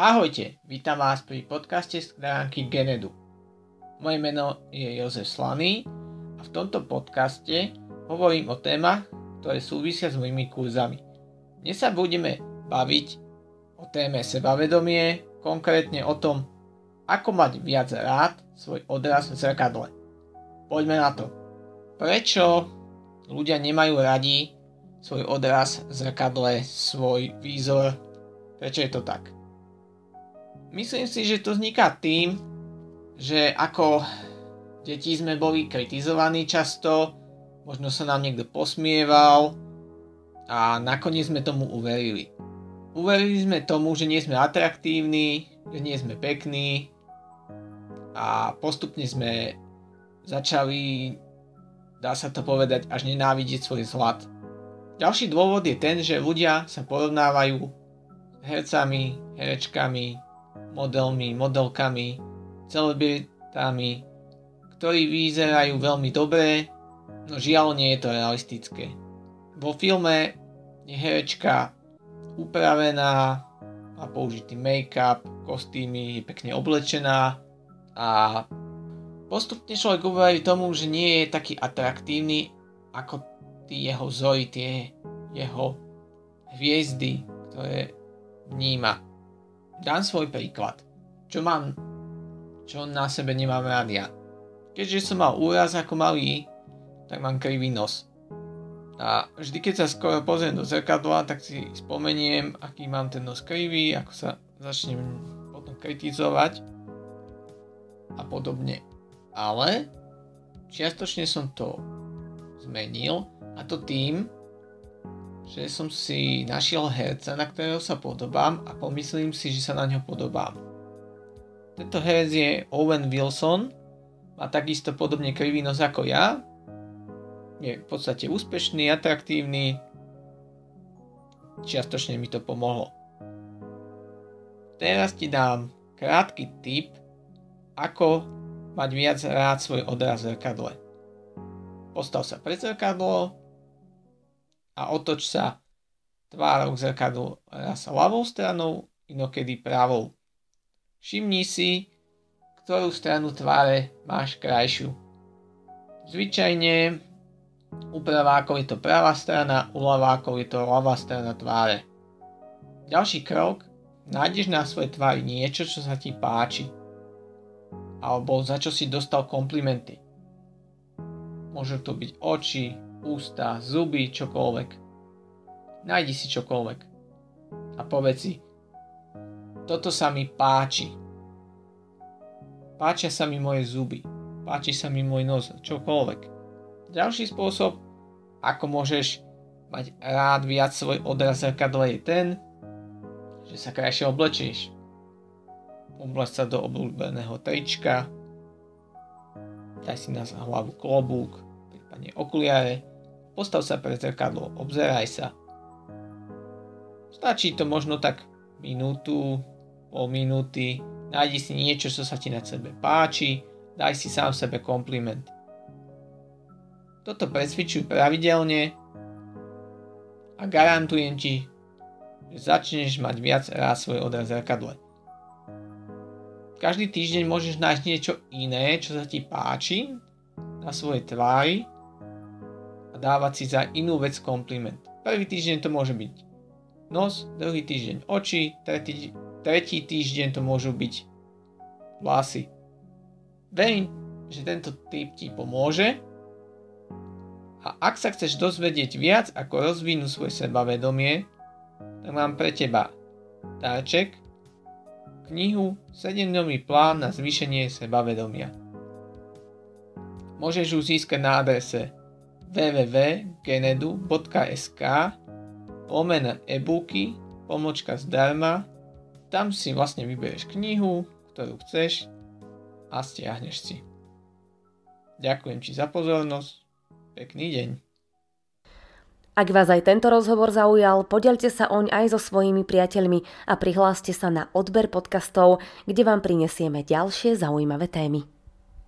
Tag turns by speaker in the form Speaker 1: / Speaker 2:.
Speaker 1: Ahojte, vítam vás pri podcaste stránky Genedu. Moje meno je Jozef Slaný a v tomto podcaste hovorím o témach, ktoré súvisia s mojimi kurzami. Dnes sa budeme baviť o téme sebavedomie, konkrétne o tom, ako mať viac rád svoj odraz v zrkadle. Poďme na to. Prečo ľudia nemajú radi svoj odraz v zrkadle, svoj výzor? Prečo je to tak? Myslím si, že to vzniká tým, že ako deti sme boli kritizovaní často, možno sa nám niekto posmieval a nakoniec sme tomu uverili. Uverili sme tomu, že nie sme atraktívni, že nie sme pekní a postupne sme začali, dá sa to povedať, až nenávidieť svoj zlat. Ďalší dôvod je ten, že ľudia sa porovnávajú hercami, herečkami, modelmi, modelkami, celebritami, ktorí vyzerajú veľmi dobre, no žiaľ nie je to realistické. Vo filme je herečka upravená, má použitý make-up, kostýmy, je pekne oblečená a postupne človek uverí tomu, že nie je taký atraktívny ako tí jeho vzory, tie jeho hviezdy, ktoré vníma dám svoj príklad. Čo mám, čo na sebe nemám rád ja. Keďže som mal úraz ako malý, tak mám krivý nos. A vždy, keď sa skoro pozriem do zrkadla, tak si spomeniem, aký mám ten nos krivý, ako sa začnem potom kritizovať a podobne. Ale čiastočne som to zmenil a to tým, že som si našiel herca, na ktorého sa podobám a pomyslím si, že sa na ňo podobám. Tento herec je Owen Wilson, má takisto podobne krivý nos ako ja, je v podstate úspešný, atraktívny, čiastočne mi to pomohlo. Teraz ti dám krátky tip, ako mať viac rád svoj odraz v zrkadle. Postav sa pred zrkadlo, a otoč sa tvárou k zrkadlu raz ľavou stranou, inokedy pravou. Všimni si, ktorú stranu tváre máš krajšiu. Zvyčajne u pravákov je to pravá strana, u ľavákov je to ľavá strana tváre. Ďalší krok, nájdeš na svojej tvári niečo, čo sa ti páči. Alebo za čo si dostal komplimenty. Môžu to byť oči, ústa, zuby, čokoľvek. Najdi si čokoľvek. A povedz si, toto sa mi páči. Páčia sa mi moje zuby. Páči sa mi môj nos, čokoľvek. Ďalší spôsob, ako môžeš mať rád viac svoj odraz zrkadla je ten, že sa krajšie oblečieš. Obleč sa do obľúbeného trička, daj si na hlavu klobúk, prípadne okuliare Postav sa pred zrkadlo, obzeraj sa. Stačí to možno tak minútu, pol minúty, nájdi si niečo, čo sa ti na sebe páči, daj si sám sebe kompliment. Toto presvičuj pravidelne a garantujem ti, že začneš mať viac rád svoj odraz zrkadle. Každý týždeň môžeš nájsť niečo iné, čo sa ti páči na svojej tvári dávať si za inú vec kompliment. Prvý týždeň to môže byť nos, druhý týždeň oči, tretí, tretí týždeň to môžu byť vlasy. Verím, že tento tip ti pomôže a ak sa chceš dozvedieť viac ako rozvinúť svoje sebavedomie, tak mám pre teba dáček, knihu 7-dňový plán na zvýšenie sebavedomia. Môžeš ju získať na adrese www.genedu.sk lomena e-booky, pomočka zdarma, tam si vlastne vyberieš knihu, ktorú chceš a stiahneš si. Ďakujem ti za pozornosť, pekný deň.
Speaker 2: Ak vás aj tento rozhovor zaujal, podelte sa oň aj so svojimi priateľmi a prihláste sa na odber podcastov, kde vám prinesieme ďalšie zaujímavé témy.